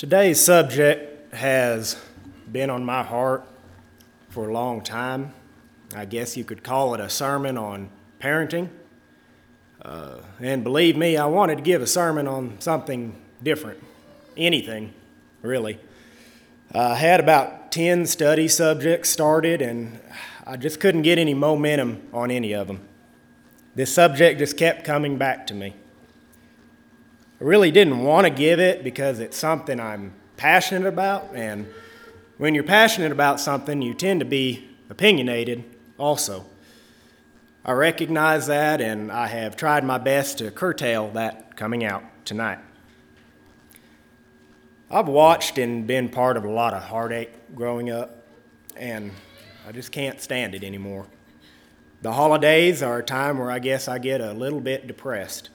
Today's subject has been on my heart for a long time. I guess you could call it a sermon on parenting. Uh, and believe me, I wanted to give a sermon on something different. Anything, really. I had about 10 study subjects started, and I just couldn't get any momentum on any of them. This subject just kept coming back to me. I really didn't want to give it because it's something I'm passionate about. And when you're passionate about something, you tend to be opinionated also. I recognize that, and I have tried my best to curtail that coming out tonight. I've watched and been part of a lot of heartache growing up, and I just can't stand it anymore. The holidays are a time where I guess I get a little bit depressed.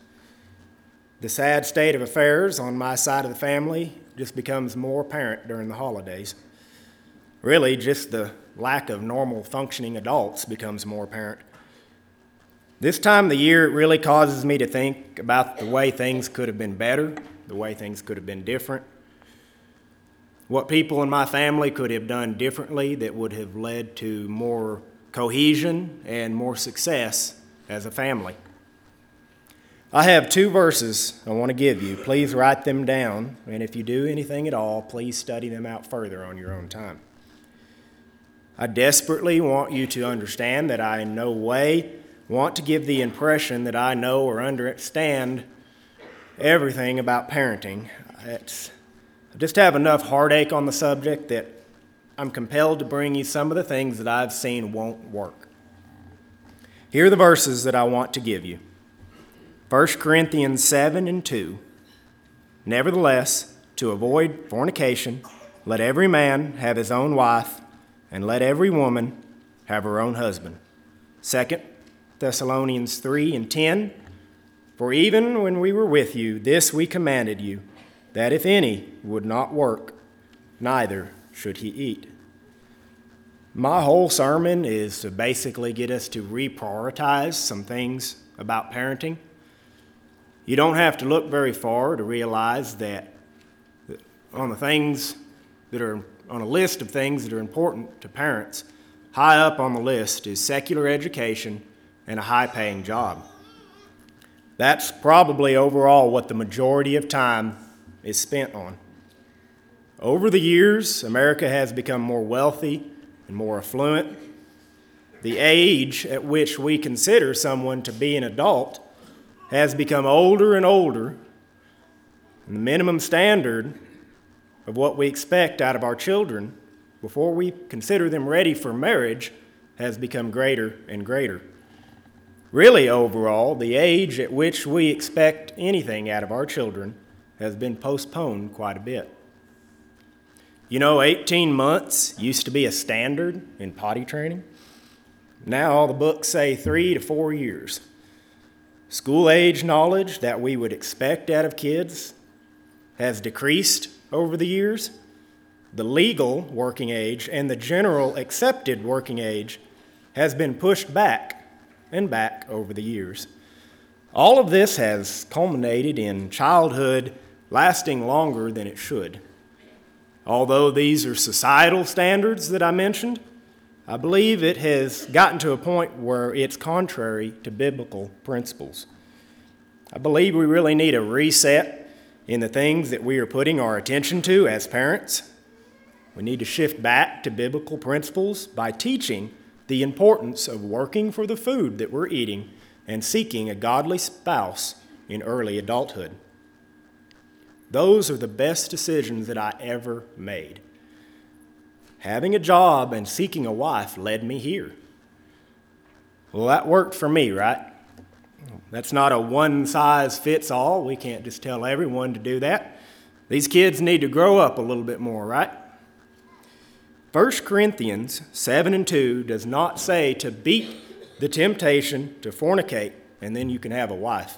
The sad state of affairs on my side of the family just becomes more apparent during the holidays. Really, just the lack of normal functioning adults becomes more apparent. This time of the year, it really causes me to think about the way things could have been better, the way things could have been different, what people in my family could have done differently that would have led to more cohesion and more success as a family. I have two verses I want to give you. Please write them down, and if you do anything at all, please study them out further on your own time. I desperately want you to understand that I in no way want to give the impression that I know or understand everything about parenting. It's, I just have enough heartache on the subject that I'm compelled to bring you some of the things that I've seen won't work. Here are the verses that I want to give you. 1 Corinthians 7 and 2. Nevertheless, to avoid fornication, let every man have his own wife, and let every woman have her own husband. 2 Thessalonians 3 and 10. For even when we were with you, this we commanded you, that if any would not work, neither should he eat. My whole sermon is to basically get us to reprioritize some things about parenting you don't have to look very far to realize that on the things that are on a list of things that are important to parents, high up on the list is secular education and a high paying job. That's probably overall what the majority of time is spent on. Over the years, America has become more wealthy and more affluent. The age at which we consider someone to be an adult has become older and older, and the minimum standard of what we expect out of our children before we consider them ready for marriage has become greater and greater. Really, overall, the age at which we expect anything out of our children has been postponed quite a bit. You know, 18 months used to be a standard in potty training. Now all the books say three to four years. School age knowledge that we would expect out of kids has decreased over the years. The legal working age and the general accepted working age has been pushed back and back over the years. All of this has culminated in childhood lasting longer than it should. Although these are societal standards that I mentioned, I believe it has gotten to a point where it's contrary to biblical principles. I believe we really need a reset in the things that we are putting our attention to as parents. We need to shift back to biblical principles by teaching the importance of working for the food that we're eating and seeking a godly spouse in early adulthood. Those are the best decisions that I ever made. Having a job and seeking a wife led me here. Well, that worked for me, right? That's not a one size fits all. We can't just tell everyone to do that. These kids need to grow up a little bit more, right? 1 Corinthians 7 and 2 does not say to beat the temptation to fornicate and then you can have a wife.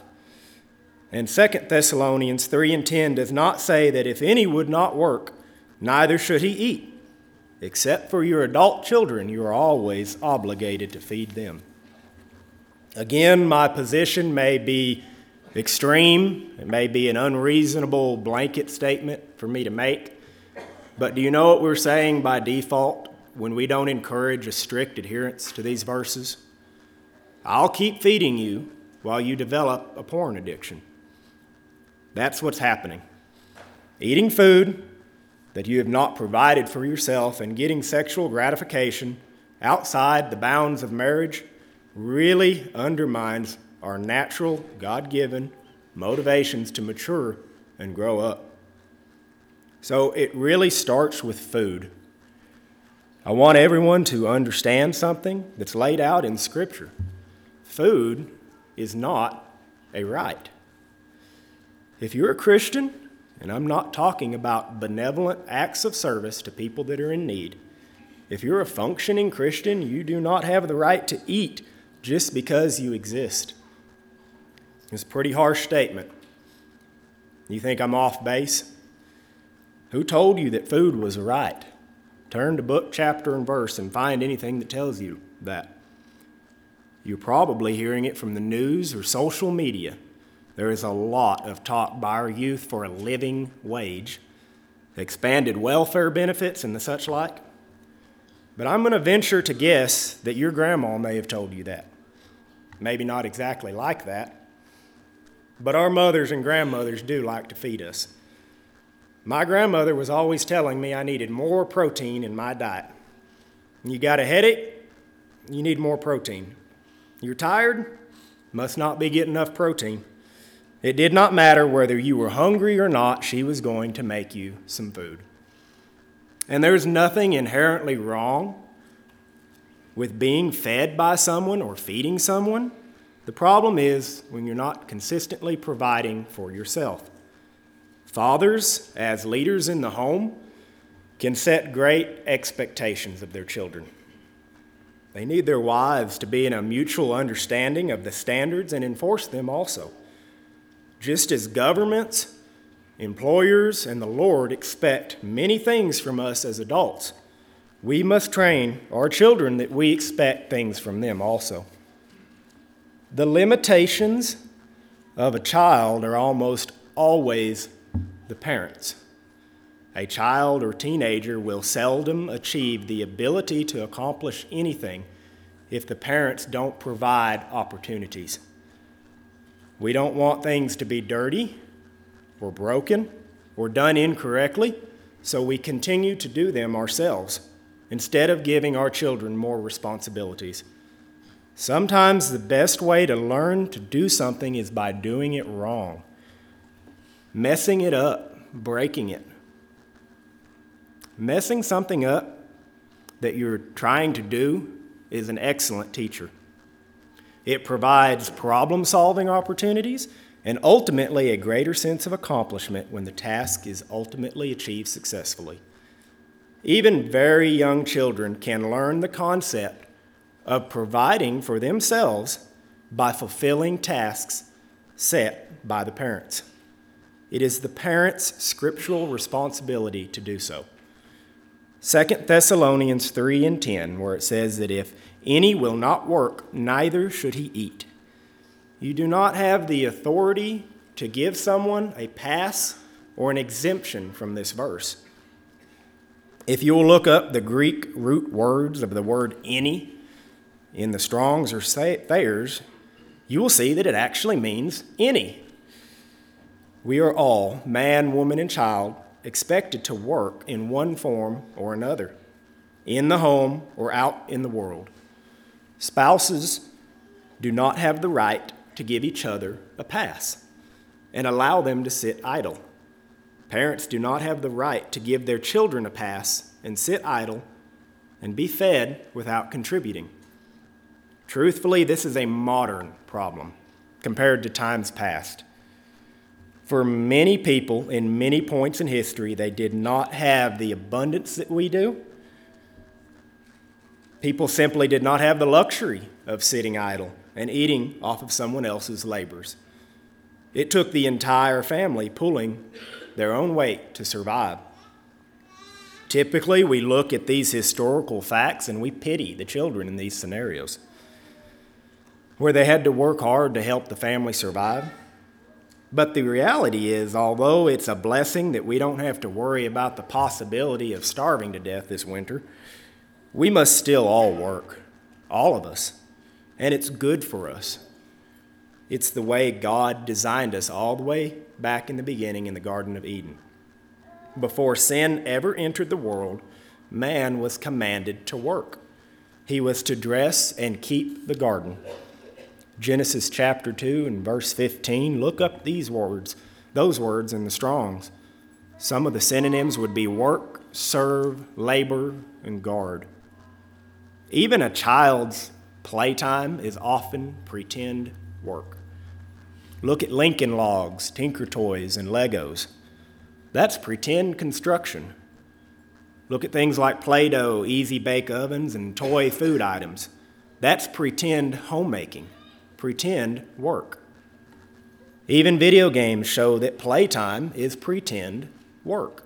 And 2 Thessalonians 3 and 10 does not say that if any would not work, neither should he eat. Except for your adult children, you are always obligated to feed them. Again, my position may be extreme, it may be an unreasonable blanket statement for me to make, but do you know what we're saying by default when we don't encourage a strict adherence to these verses? I'll keep feeding you while you develop a porn addiction. That's what's happening. Eating food that you have not provided for yourself and getting sexual gratification outside the bounds of marriage really undermines our natural, God given motivations to mature and grow up. So it really starts with food. I want everyone to understand something that's laid out in Scripture. Food is not a right. If you're a Christian, and I'm not talking about benevolent acts of service to people that are in need, if you're a functioning Christian, you do not have the right to eat just because you exist. It's a pretty harsh statement. You think I'm off base? Who told you that food was a right? Turn to book, chapter, and verse and find anything that tells you that. You're probably hearing it from the news or social media. There is a lot of talk by our youth for a living wage, expanded welfare benefits, and the such like. But I'm going to venture to guess that your grandma may have told you that. Maybe not exactly like that, but our mothers and grandmothers do like to feed us. My grandmother was always telling me I needed more protein in my diet. You got a headache? You need more protein. You're tired? Must not be getting enough protein. It did not matter whether you were hungry or not, she was going to make you some food. And there's nothing inherently wrong with being fed by someone or feeding someone. The problem is when you're not consistently providing for yourself. Fathers, as leaders in the home, can set great expectations of their children. They need their wives to be in a mutual understanding of the standards and enforce them also. Just as governments, employers, and the Lord expect many things from us as adults, we must train our children that we expect things from them also. The limitations of a child are almost always the parents. A child or teenager will seldom achieve the ability to accomplish anything if the parents don't provide opportunities. We don't want things to be dirty or broken or done incorrectly, so we continue to do them ourselves instead of giving our children more responsibilities. Sometimes the best way to learn to do something is by doing it wrong messing it up, breaking it. Messing something up that you're trying to do is an excellent teacher. It provides problem solving opportunities and ultimately a greater sense of accomplishment when the task is ultimately achieved successfully. Even very young children can learn the concept of providing for themselves by fulfilling tasks set by the parents. It is the parent's scriptural responsibility to do so. 2 Thessalonians 3 and 10, where it says that if any will not work, neither should he eat. You do not have the authority to give someone a pass or an exemption from this verse. If you will look up the Greek root words of the word any in the Strongs or Thayers, you will see that it actually means any. We are all, man, woman, and child, expected to work in one form or another, in the home or out in the world. Spouses do not have the right to give each other a pass and allow them to sit idle. Parents do not have the right to give their children a pass and sit idle and be fed without contributing. Truthfully, this is a modern problem compared to times past. For many people in many points in history, they did not have the abundance that we do. People simply did not have the luxury of sitting idle and eating off of someone else's labors. It took the entire family pulling their own weight to survive. Typically, we look at these historical facts and we pity the children in these scenarios where they had to work hard to help the family survive. But the reality is, although it's a blessing that we don't have to worry about the possibility of starving to death this winter, we must still all work, all of us. And it's good for us. It's the way God designed us all the way back in the beginning in the Garden of Eden. Before sin ever entered the world, man was commanded to work. He was to dress and keep the garden. Genesis chapter 2 and verse 15, look up these words, those words in the Strongs. Some of the synonyms would be work, serve, labor, and guard. Even a child's playtime is often pretend work. Look at Lincoln Logs, Tinker Toys, and Legos. That's pretend construction. Look at things like Play Doh, easy bake ovens, and toy food items. That's pretend homemaking pretend work. Even video games show that playtime is pretend work.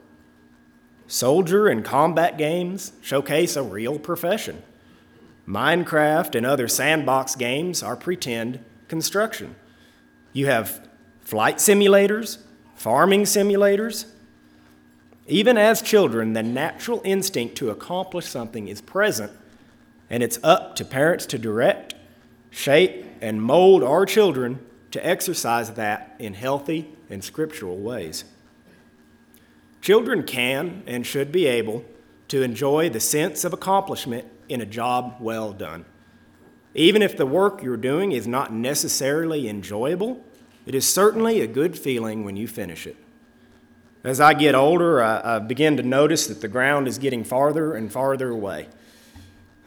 Soldier and combat games showcase a real profession. Minecraft and other sandbox games are pretend construction. You have flight simulators, farming simulators. Even as children, the natural instinct to accomplish something is present, and it's up to parents to direct, shape, and mold our children to exercise that in healthy and scriptural ways. Children can and should be able to enjoy the sense of accomplishment in a job well done. Even if the work you're doing is not necessarily enjoyable, it is certainly a good feeling when you finish it. As I get older, I, I begin to notice that the ground is getting farther and farther away.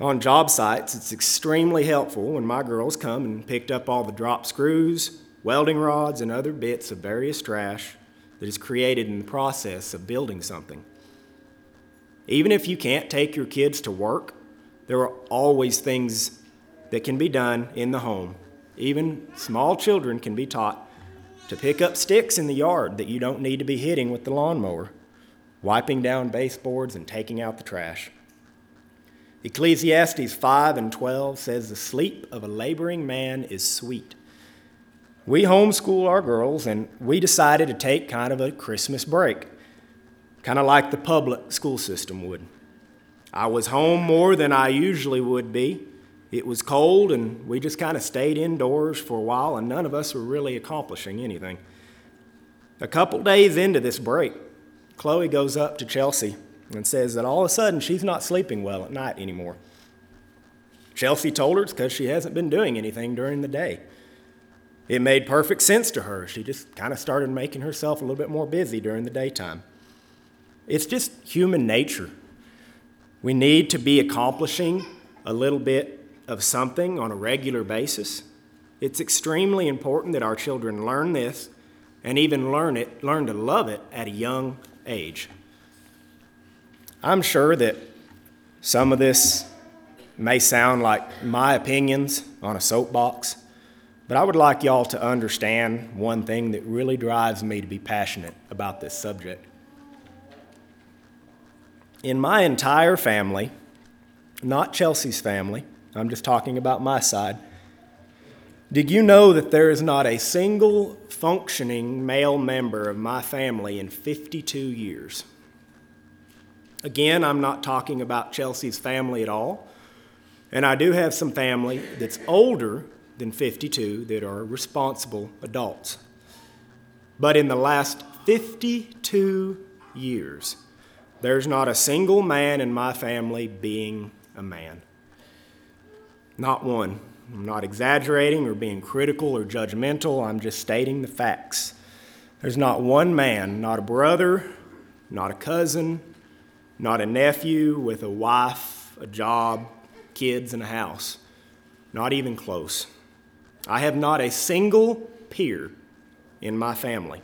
On job sites, it's extremely helpful when my girls come and picked up all the drop screws, welding rods, and other bits of various trash that is created in the process of building something. Even if you can't take your kids to work, there are always things that can be done in the home. Even small children can be taught to pick up sticks in the yard that you don't need to be hitting with the lawnmower, wiping down baseboards, and taking out the trash. Ecclesiastes 5 and 12 says, The sleep of a laboring man is sweet. We homeschool our girls, and we decided to take kind of a Christmas break, kind of like the public school system would. I was home more than I usually would be. It was cold, and we just kind of stayed indoors for a while, and none of us were really accomplishing anything. A couple days into this break, Chloe goes up to Chelsea and says that all of a sudden she's not sleeping well at night anymore. Chelsea told her it's because she hasn't been doing anything during the day. It made perfect sense to her. She just kind of started making herself a little bit more busy during the daytime. It's just human nature. We need to be accomplishing a little bit of something on a regular basis. It's extremely important that our children learn this and even learn it, learn to love it at a young age. I'm sure that some of this may sound like my opinions on a soapbox, but I would like y'all to understand one thing that really drives me to be passionate about this subject. In my entire family, not Chelsea's family, I'm just talking about my side. Did you know that there is not a single functioning male member of my family in 52 years? Again, I'm not talking about Chelsea's family at all. And I do have some family that's older than 52 that are responsible adults. But in the last 52 years, there's not a single man in my family being a man. Not one. I'm not exaggerating or being critical or judgmental. I'm just stating the facts. There's not one man, not a brother, not a cousin, not a nephew with a wife, a job, kids, and a house. Not even close. I have not a single peer in my family.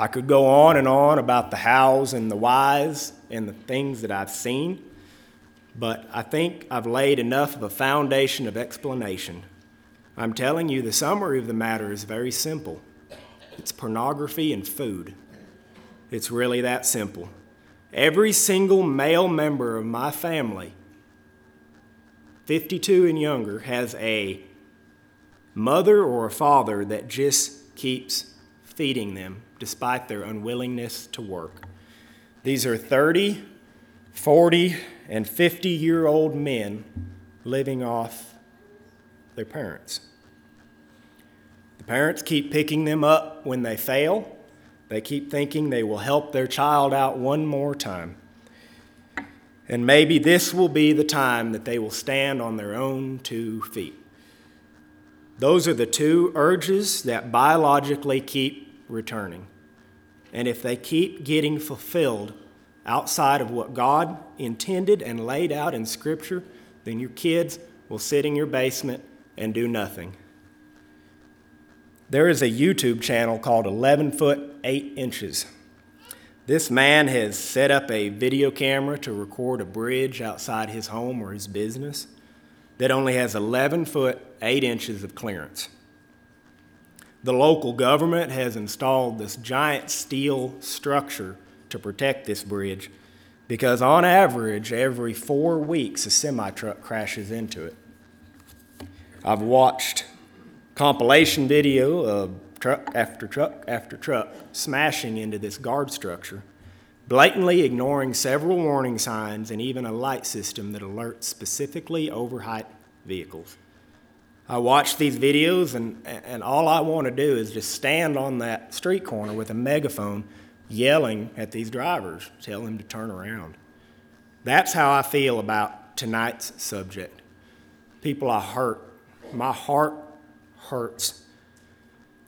I could go on and on about the hows and the whys and the things that I've seen, but I think I've laid enough of a foundation of explanation. I'm telling you, the summary of the matter is very simple it's pornography and food. It's really that simple. Every single male member of my family, 52 and younger, has a mother or a father that just keeps feeding them despite their unwillingness to work. These are 30, 40, and 50 year old men living off their parents. The parents keep picking them up when they fail. They keep thinking they will help their child out one more time. And maybe this will be the time that they will stand on their own two feet. Those are the two urges that biologically keep returning. And if they keep getting fulfilled outside of what God intended and laid out in Scripture, then your kids will sit in your basement and do nothing. There is a YouTube channel called 11 Foot 8 Inches. This man has set up a video camera to record a bridge outside his home or his business that only has 11 foot 8 inches of clearance. The local government has installed this giant steel structure to protect this bridge because, on average, every four weeks a semi truck crashes into it. I've watched compilation video of truck after truck after truck smashing into this guard structure, blatantly ignoring several warning signs and even a light system that alerts specifically overheight vehicles. I watch these videos, and, and all I want to do is just stand on that street corner with a megaphone yelling at these drivers, tell them to turn around. That's how I feel about tonight's subject. People I hurt. My heart hurts.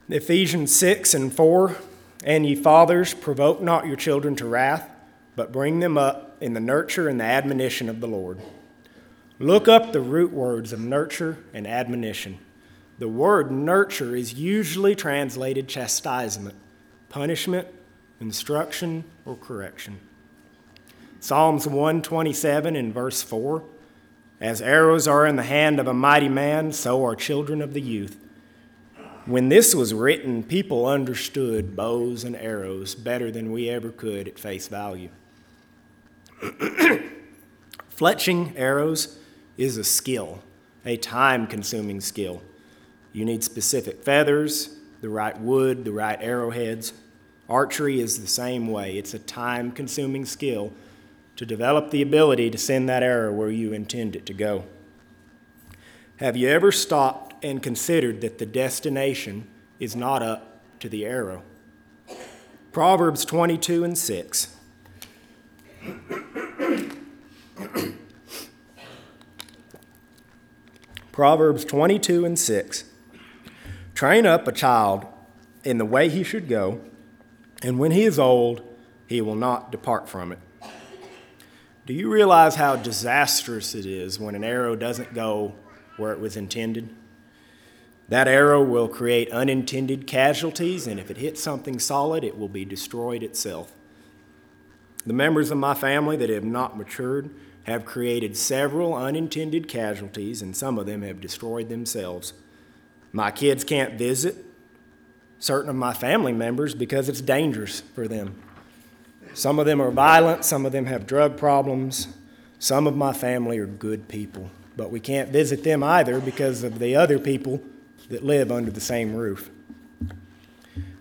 Ephesians 6 and 4 And ye fathers, provoke not your children to wrath, but bring them up in the nurture and the admonition of the Lord. Look up the root words of nurture and admonition. The word nurture is usually translated chastisement, punishment, instruction, or correction. Psalms 127 and verse 4 As arrows are in the hand of a mighty man, so are children of the youth. When this was written, people understood bows and arrows better than we ever could at face value. Fletching arrows is a skill, a time consuming skill. You need specific feathers, the right wood, the right arrowheads. Archery is the same way. It's a time consuming skill to develop the ability to send that arrow where you intend it to go. Have you ever stopped and considered that the destination is not up to the arrow? Proverbs 22 and 6. Proverbs 22 and 6. Train up a child in the way he should go, and when he is old, he will not depart from it. Do you realize how disastrous it is when an arrow doesn't go where it was intended? That arrow will create unintended casualties, and if it hits something solid, it will be destroyed itself. The members of my family that have not matured have created several unintended casualties, and some of them have destroyed themselves. My kids can't visit certain of my family members because it's dangerous for them. Some of them are violent, some of them have drug problems. Some of my family are good people, but we can't visit them either because of the other people that live under the same roof.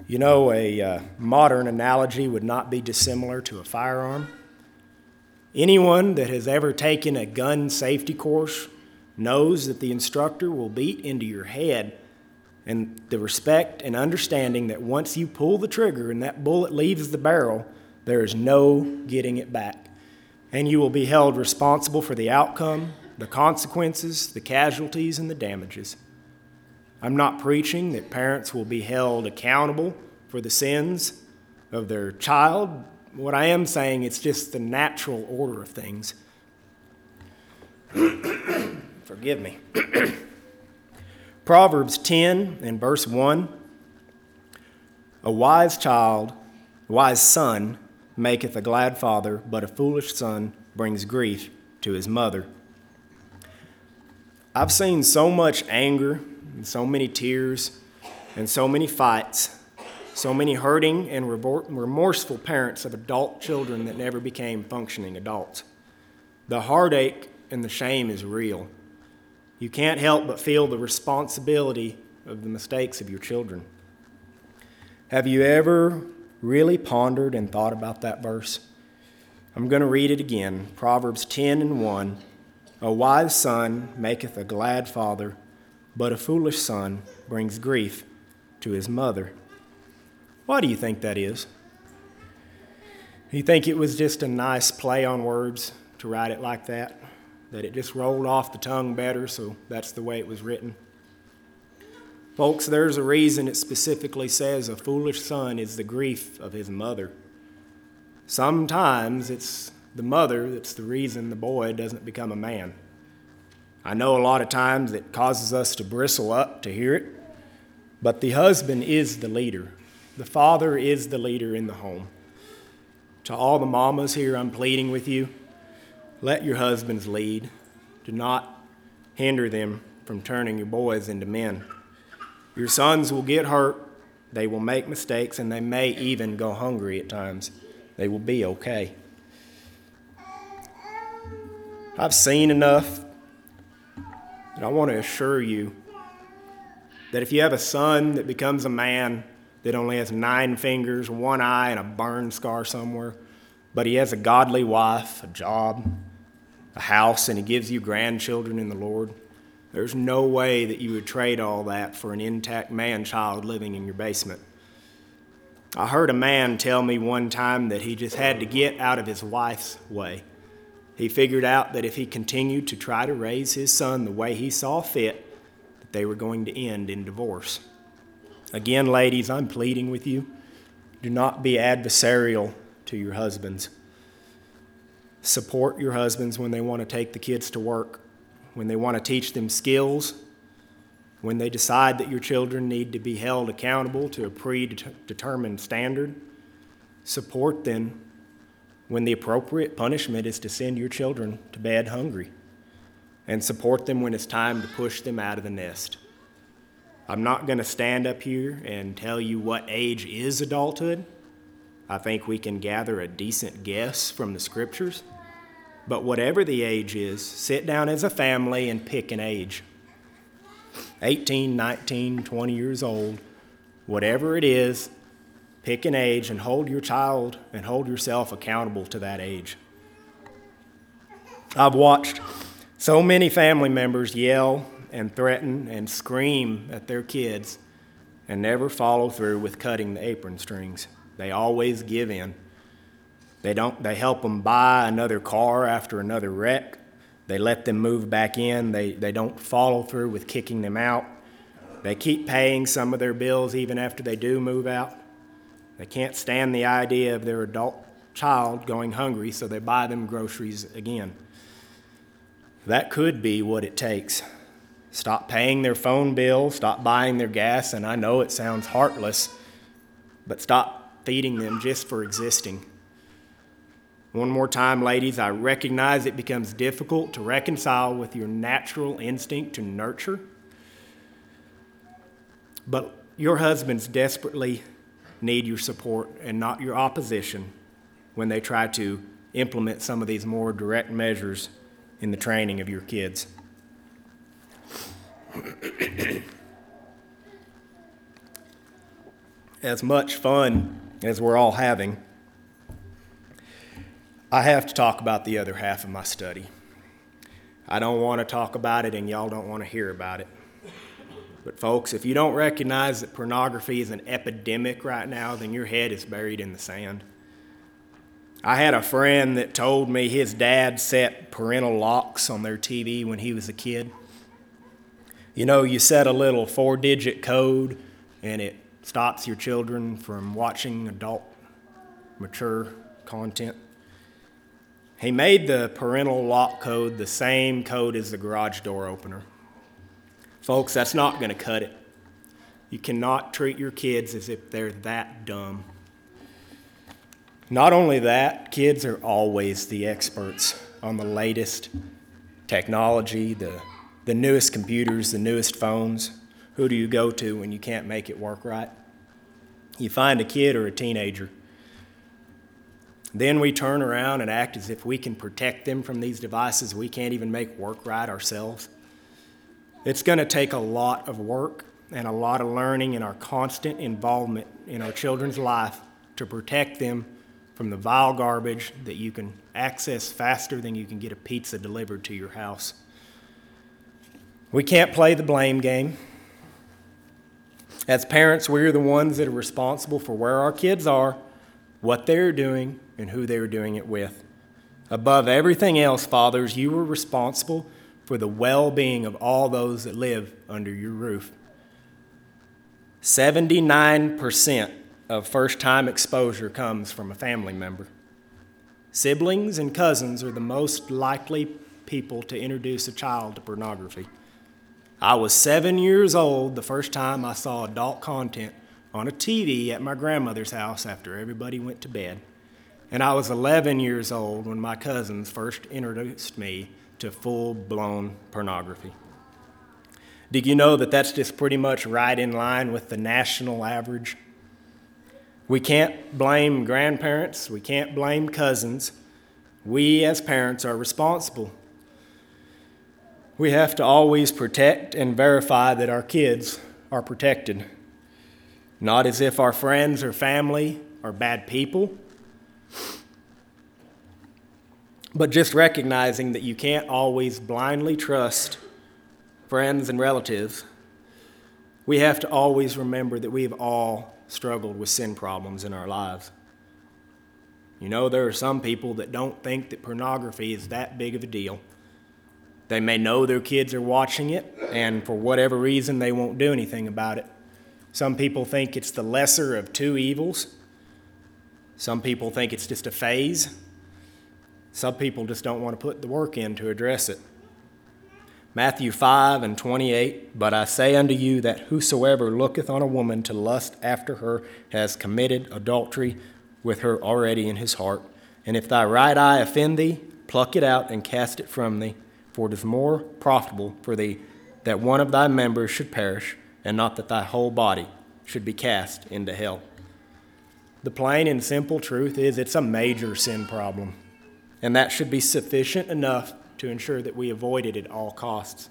You know, a uh, modern analogy would not be dissimilar to a firearm. Anyone that has ever taken a gun safety course knows that the instructor will beat into your head and the respect and understanding that once you pull the trigger and that bullet leaves the barrel, there is no getting it back. And you will be held responsible for the outcome, the consequences, the casualties, and the damages. I'm not preaching that parents will be held accountable for the sins of their child what I am saying, it's just the natural order of things. Forgive me. Proverbs 10 and verse 1 A wise child, wise son, maketh a glad father, but a foolish son brings grief to his mother. I've seen so much anger and so many tears and so many fights so many hurting and remorseful parents of adult children that never became functioning adults. The heartache and the shame is real. You can't help but feel the responsibility of the mistakes of your children. Have you ever really pondered and thought about that verse? I'm going to read it again Proverbs 10 and 1. A wise son maketh a glad father, but a foolish son brings grief to his mother. Why do you think that is? You think it was just a nice play on words to write it like that? That it just rolled off the tongue better, so that's the way it was written? Folks, there's a reason it specifically says a foolish son is the grief of his mother. Sometimes it's the mother that's the reason the boy doesn't become a man. I know a lot of times it causes us to bristle up to hear it, but the husband is the leader. The father is the leader in the home. To all the mamas here, I'm pleading with you let your husbands lead. Do not hinder them from turning your boys into men. Your sons will get hurt, they will make mistakes, and they may even go hungry at times. They will be okay. I've seen enough, and I want to assure you that if you have a son that becomes a man that only has nine fingers, one eye, and a burn scar somewhere, but he has a godly wife, a job, a house, and he gives you grandchildren in the Lord, there's no way that you would trade all that for an intact man child living in your basement. I heard a man tell me one time that he just had to get out of his wife's way. He figured out that if he continued to try to raise his son the way he saw fit, that they were going to end in divorce. Again, ladies, I'm pleading with you do not be adversarial to your husbands. Support your husbands when they want to take the kids to work, when they want to teach them skills, when they decide that your children need to be held accountable to a predetermined standard. Support them when the appropriate punishment is to send your children to bed hungry, and support them when it's time to push them out of the nest. I'm not going to stand up here and tell you what age is adulthood. I think we can gather a decent guess from the scriptures. But whatever the age is, sit down as a family and pick an age 18, 19, 20 years old, whatever it is, Pick an age and hold your child and hold yourself accountable to that age. I've watched so many family members yell and threaten and scream at their kids and never follow through with cutting the apron strings. They always give in. They don't they help them buy another car after another wreck. They let them move back in. They they don't follow through with kicking them out. They keep paying some of their bills even after they do move out. They can't stand the idea of their adult child going hungry, so they buy them groceries again. That could be what it takes. Stop paying their phone bill, stop buying their gas, and I know it sounds heartless, but stop feeding them just for existing. One more time, ladies, I recognize it becomes difficult to reconcile with your natural instinct to nurture, but your husbands desperately need your support and not your opposition when they try to implement some of these more direct measures in the training of your kids. As much fun as we're all having, I have to talk about the other half of my study. I don't want to talk about it, and y'all don't want to hear about it. But, folks, if you don't recognize that pornography is an epidemic right now, then your head is buried in the sand. I had a friend that told me his dad set parental locks on their TV when he was a kid. You know, you set a little four digit code and it stops your children from watching adult, mature content. He made the parental lock code the same code as the garage door opener. Folks, that's not going to cut it. You cannot treat your kids as if they're that dumb. Not only that, kids are always the experts on the latest technology, the, the newest computers, the newest phones. Who do you go to when you can't make it work right? You find a kid or a teenager. Then we turn around and act as if we can protect them from these devices we can't even make work right ourselves. It's going to take a lot of work and a lot of learning and our constant involvement in our children's life to protect them from the vile garbage that you can access faster than you can get a pizza delivered to your house. We can't play the blame game. As parents, we're the ones that are responsible for where our kids are, what they're doing, and who they're doing it with. Above everything else, fathers, you are responsible for the well being of all those that live under your roof. 79% of first time exposure comes from a family member. Siblings and cousins are the most likely people to introduce a child to pornography. I was seven years old the first time I saw adult content on a TV at my grandmother's house after everybody went to bed. And I was 11 years old when my cousins first introduced me to full blown pornography. Did you know that that's just pretty much right in line with the national average? We can't blame grandparents, we can't blame cousins. We as parents are responsible we have to always protect and verify that our kids are protected. Not as if our friends or family are bad people, but just recognizing that you can't always blindly trust friends and relatives. We have to always remember that we've all struggled with sin problems in our lives. You know, there are some people that don't think that pornography is that big of a deal. They may know their kids are watching it, and for whatever reason, they won't do anything about it. Some people think it's the lesser of two evils. Some people think it's just a phase. Some people just don't want to put the work in to address it. Matthew 5 and 28 But I say unto you that whosoever looketh on a woman to lust after her has committed adultery with her already in his heart. And if thy right eye offend thee, pluck it out and cast it from thee. For it is more profitable for thee that one of thy members should perish, and not that thy whole body should be cast into hell. The plain and simple truth is it's a major sin problem, and that should be sufficient enough to ensure that we avoid it at all costs.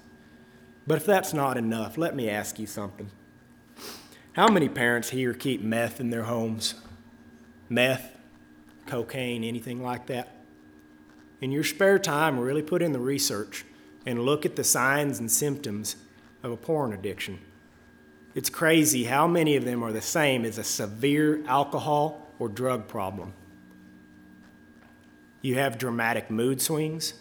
But if that's not enough, let me ask you something. How many parents here keep meth in their homes? Meth, cocaine, anything like that? In your spare time, really put in the research and look at the signs and symptoms of a porn addiction. It's crazy how many of them are the same as a severe alcohol or drug problem. You have dramatic mood swings,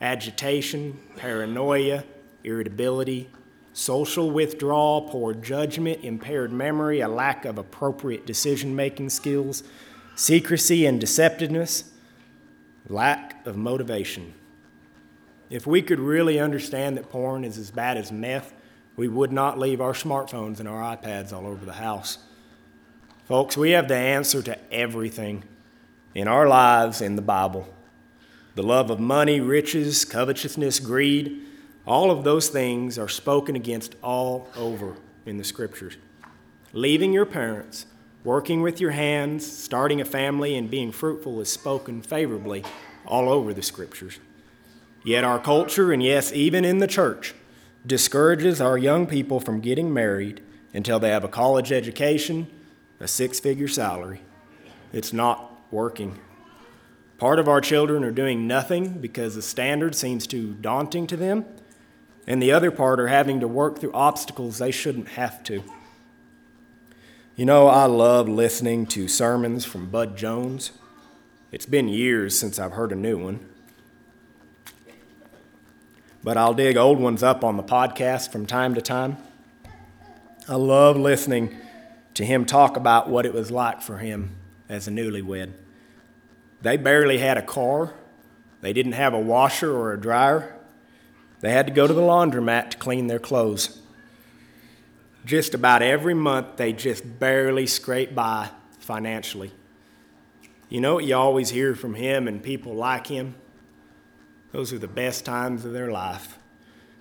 agitation, paranoia, irritability, social withdrawal, poor judgment, impaired memory, a lack of appropriate decision making skills, secrecy and deceptiveness lack of motivation. If we could really understand that porn is as bad as meth, we would not leave our smartphones and our iPads all over the house. Folks, we have the answer to everything in our lives in the Bible. The love of money, riches, covetousness, greed, all of those things are spoken against all over in the scriptures. Leaving your parents Working with your hands, starting a family, and being fruitful is spoken favorably all over the scriptures. Yet our culture, and yes, even in the church, discourages our young people from getting married until they have a college education, a six figure salary. It's not working. Part of our children are doing nothing because the standard seems too daunting to them, and the other part are having to work through obstacles they shouldn't have to. You know, I love listening to sermons from Bud Jones. It's been years since I've heard a new one. But I'll dig old ones up on the podcast from time to time. I love listening to him talk about what it was like for him as a newlywed. They barely had a car, they didn't have a washer or a dryer. They had to go to the laundromat to clean their clothes just about every month they just barely scrape by financially. You know what you always hear from him and people like him? Those are the best times of their life.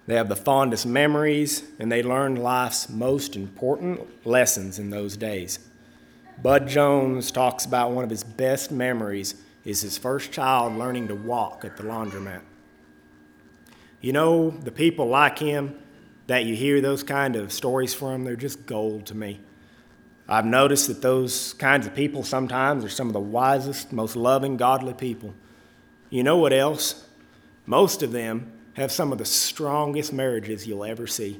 They have the fondest memories and they learn life's most important lessons in those days. Bud Jones talks about one of his best memories is his first child learning to walk at the laundromat. You know, the people like him that you hear those kind of stories from, they're just gold to me. I've noticed that those kinds of people sometimes are some of the wisest, most loving, godly people. You know what else? Most of them have some of the strongest marriages you'll ever see.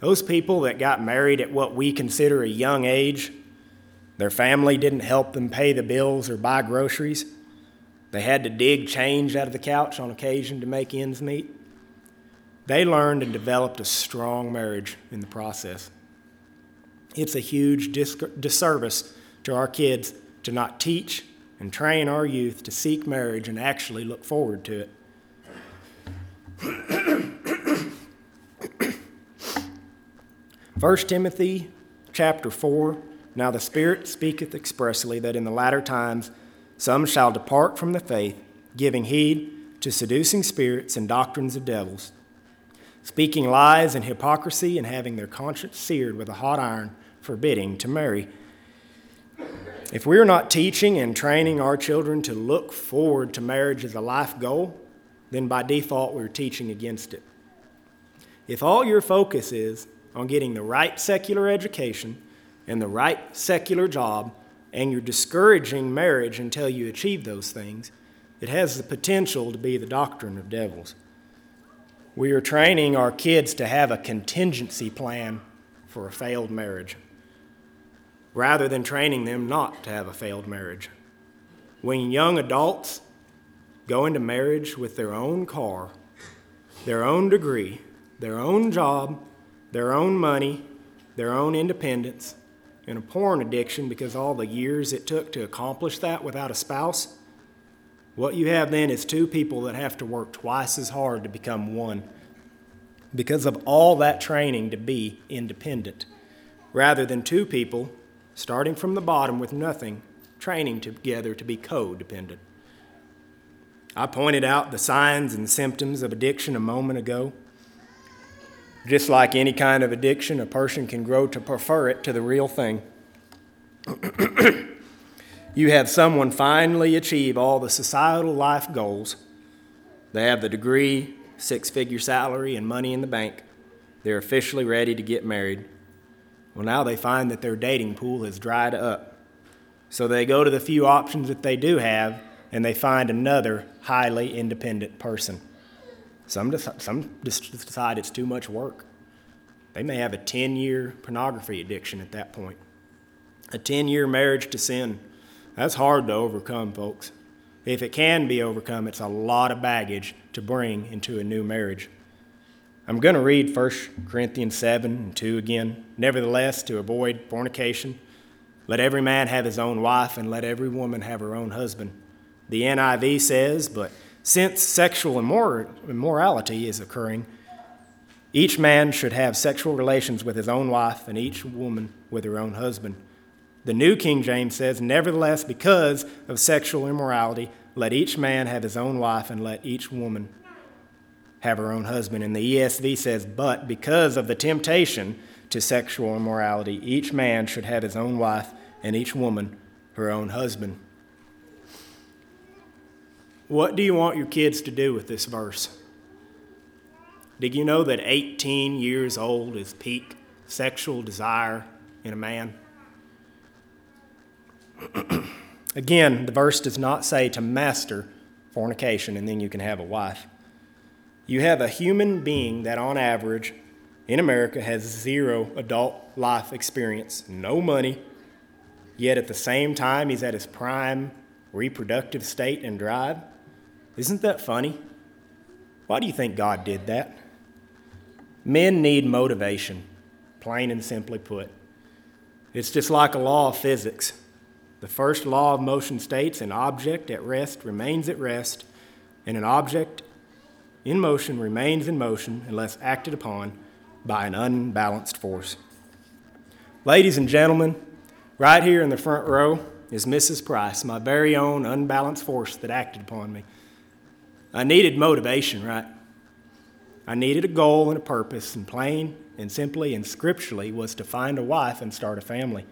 Those people that got married at what we consider a young age, their family didn't help them pay the bills or buy groceries. They had to dig change out of the couch on occasion to make ends meet. They learned and developed a strong marriage in the process. It's a huge disservice to our kids to not teach and train our youth to seek marriage and actually look forward to it. 1 Timothy chapter 4 Now the Spirit speaketh expressly that in the latter times some shall depart from the faith, giving heed to seducing spirits and doctrines of devils speaking lies and hypocrisy, and having their conscience seared with a hot iron, forbidding to marry. If we're not teaching and training our children to look forward to marriage as a life goal, then by default we're teaching against it. If all your focus is on getting the right secular education and the right secular job, and you're discouraging marriage until you achieve those things, it has the potential to be the doctrine of devils. We are training our kids to have a contingency plan for a failed marriage rather than training them not to have a failed marriage. When young adults go into marriage with their own car, their own degree, their own job, their own money, their own independence, and a porn addiction because all the years it took to accomplish that without a spouse, what you have then is two people that have to work twice as hard to become one because of all that training to be independent, rather than two people starting from the bottom with nothing, training together to be codependent. I pointed out the signs and symptoms of addiction a moment ago. Just like any kind of addiction, a person can grow to prefer it to the real thing. you have someone finally achieve all the societal life goals. They have the degree, six figure salary, and money in the bank. They're officially ready to get married. Well, now they find that their dating pool has dried up. So they go to the few options that they do have and they find another highly independent person. Some, some decide it's too much work. They may have a 10 year pornography addiction at that point. A 10 year marriage to sin. That's hard to overcome, folks. If it can be overcome, it's a lot of baggage to bring into a new marriage. I'm going to read 1 Corinthians 7 and 2 again. Nevertheless, to avoid fornication, let every man have his own wife, and let every woman have her own husband. The NIV says, But since sexual immorality is occurring, each man should have sexual relations with his own wife, and each woman with her own husband. The New King James says, Nevertheless, because of sexual immorality, let each man have his own wife, and let each woman have her own husband. And the ESV says, But because of the temptation to sexual immorality, each man should have his own wife, and each woman her own husband. What do you want your kids to do with this verse? Did you know that 18 years old is peak sexual desire in a man? Again, the verse does not say to master fornication and then you can have a wife. You have a human being that, on average, in America has zero adult life experience, no money, yet at the same time he's at his prime reproductive state and drive. Isn't that funny? Why do you think God did that? Men need motivation, plain and simply put. It's just like a law of physics. The first law of motion states an object at rest remains at rest, and an object in motion remains in motion unless acted upon by an unbalanced force. Ladies and gentlemen, right here in the front row is Mrs. Price, my very own unbalanced force that acted upon me. I needed motivation, right? I needed a goal and a purpose, and plain and simply and scripturally was to find a wife and start a family.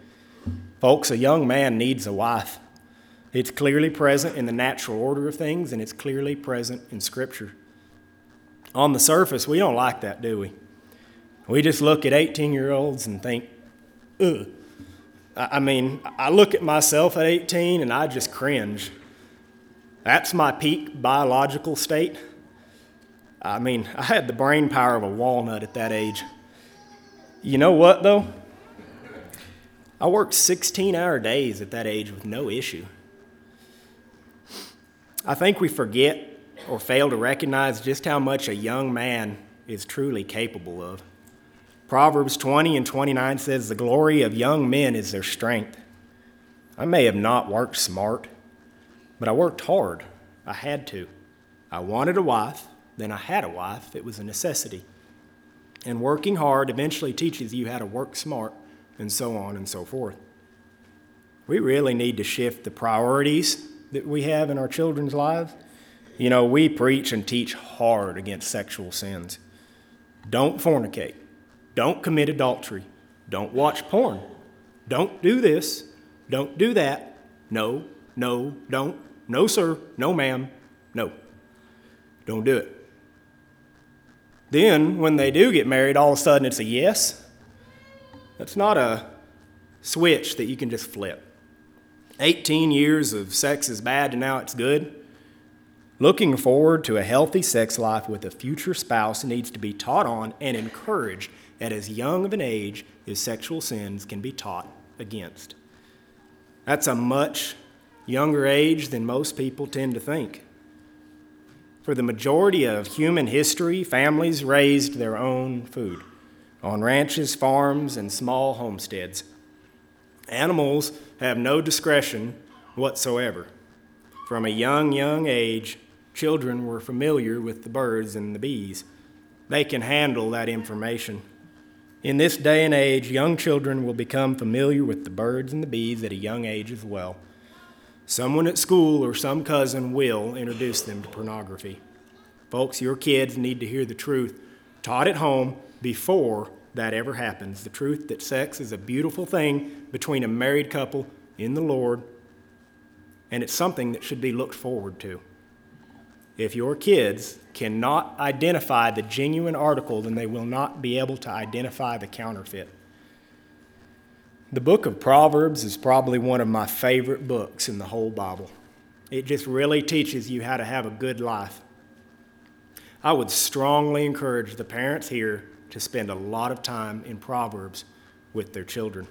Folks, a young man needs a wife. It's clearly present in the natural order of things, and it's clearly present in Scripture. On the surface, we don't like that, do we? We just look at 18 year olds and think, ugh. I mean, I look at myself at 18 and I just cringe. That's my peak biological state. I mean, I had the brain power of a walnut at that age. You know what, though? I worked 16 hour days at that age with no issue. I think we forget or fail to recognize just how much a young man is truly capable of. Proverbs 20 and 29 says, The glory of young men is their strength. I may have not worked smart, but I worked hard. I had to. I wanted a wife, then I had a wife. It was a necessity. And working hard eventually teaches you how to work smart, and so on and so forth. We really need to shift the priorities that we have in our children's lives. You know, we preach and teach hard against sexual sins. Don't fornicate. Don't commit adultery. Don't watch porn. Don't do this. Don't do that. No, no, don't. No, sir. No, ma'am. No. Don't do it. Then, when they do get married, all of a sudden it's a yes. That's not a switch that you can just flip. 18 years of sex is bad and now it's good. Looking forward to a healthy sex life with a future spouse needs to be taught on and encouraged at as young of an age as sexual sins can be taught against. That's a much younger age than most people tend to think. For the majority of human history, families raised their own food on ranches, farms, and small homesteads. Animals have no discretion whatsoever. From a young, young age, children were familiar with the birds and the bees. They can handle that information. In this day and age, young children will become familiar with the birds and the bees at a young age as well. Someone at school or some cousin will introduce them to pornography. Folks, your kids need to hear the truth taught at home before that ever happens. The truth that sex is a beautiful thing between a married couple in the Lord, and it's something that should be looked forward to. If your kids cannot identify the genuine article, then they will not be able to identify the counterfeit. The book of Proverbs is probably one of my favorite books in the whole Bible. It just really teaches you how to have a good life. I would strongly encourage the parents here to spend a lot of time in Proverbs with their children.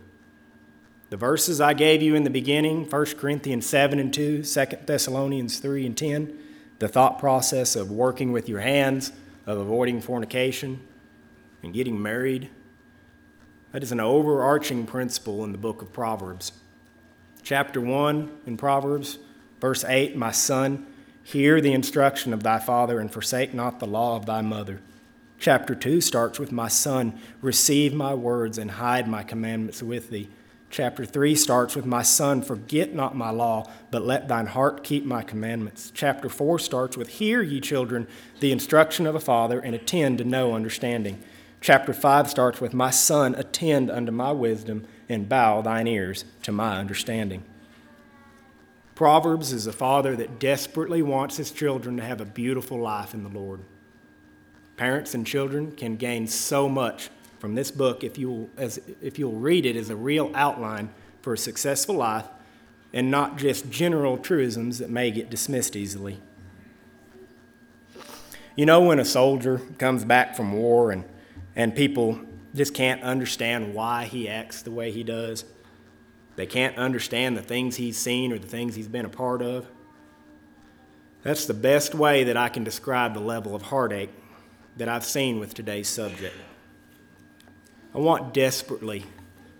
The verses I gave you in the beginning 1 Corinthians 7 and 2, 2 Thessalonians 3 and 10, the thought process of working with your hands, of avoiding fornication, and getting married. That is an overarching principle in the book of Proverbs. Chapter 1 in Proverbs, verse 8 My son, hear the instruction of thy father, and forsake not the law of thy mother. Chapter 2 starts with My son, receive my words and hide my commandments with thee. Chapter 3 starts with, My son, forget not my law, but let thine heart keep my commandments. Chapter 4 starts with, Hear, ye children, the instruction of a father, and attend to know understanding. Chapter 5 starts with, My son, attend unto my wisdom, and bow thine ears to my understanding. Proverbs is a father that desperately wants his children to have a beautiful life in the Lord. Parents and children can gain so much from this book if you'll, as, if you'll read it as a real outline for a successful life and not just general truisms that may get dismissed easily. You know, when a soldier comes back from war and, and people just can't understand why he acts the way he does, they can't understand the things he's seen or the things he's been a part of. That's the best way that I can describe the level of heartache that I've seen with today's subject. I want desperately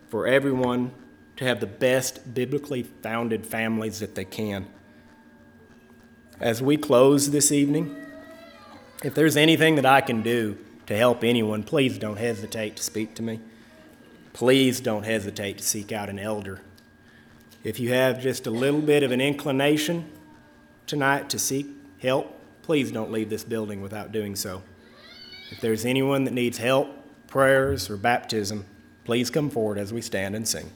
for everyone to have the best biblically founded families that they can. As we close this evening, if there's anything that I can do to help anyone, please don't hesitate to speak to me. Please don't hesitate to seek out an elder. If you have just a little bit of an inclination tonight to seek help, please don't leave this building without doing so. If there's anyone that needs help, prayers, or baptism, please come forward as we stand and sing.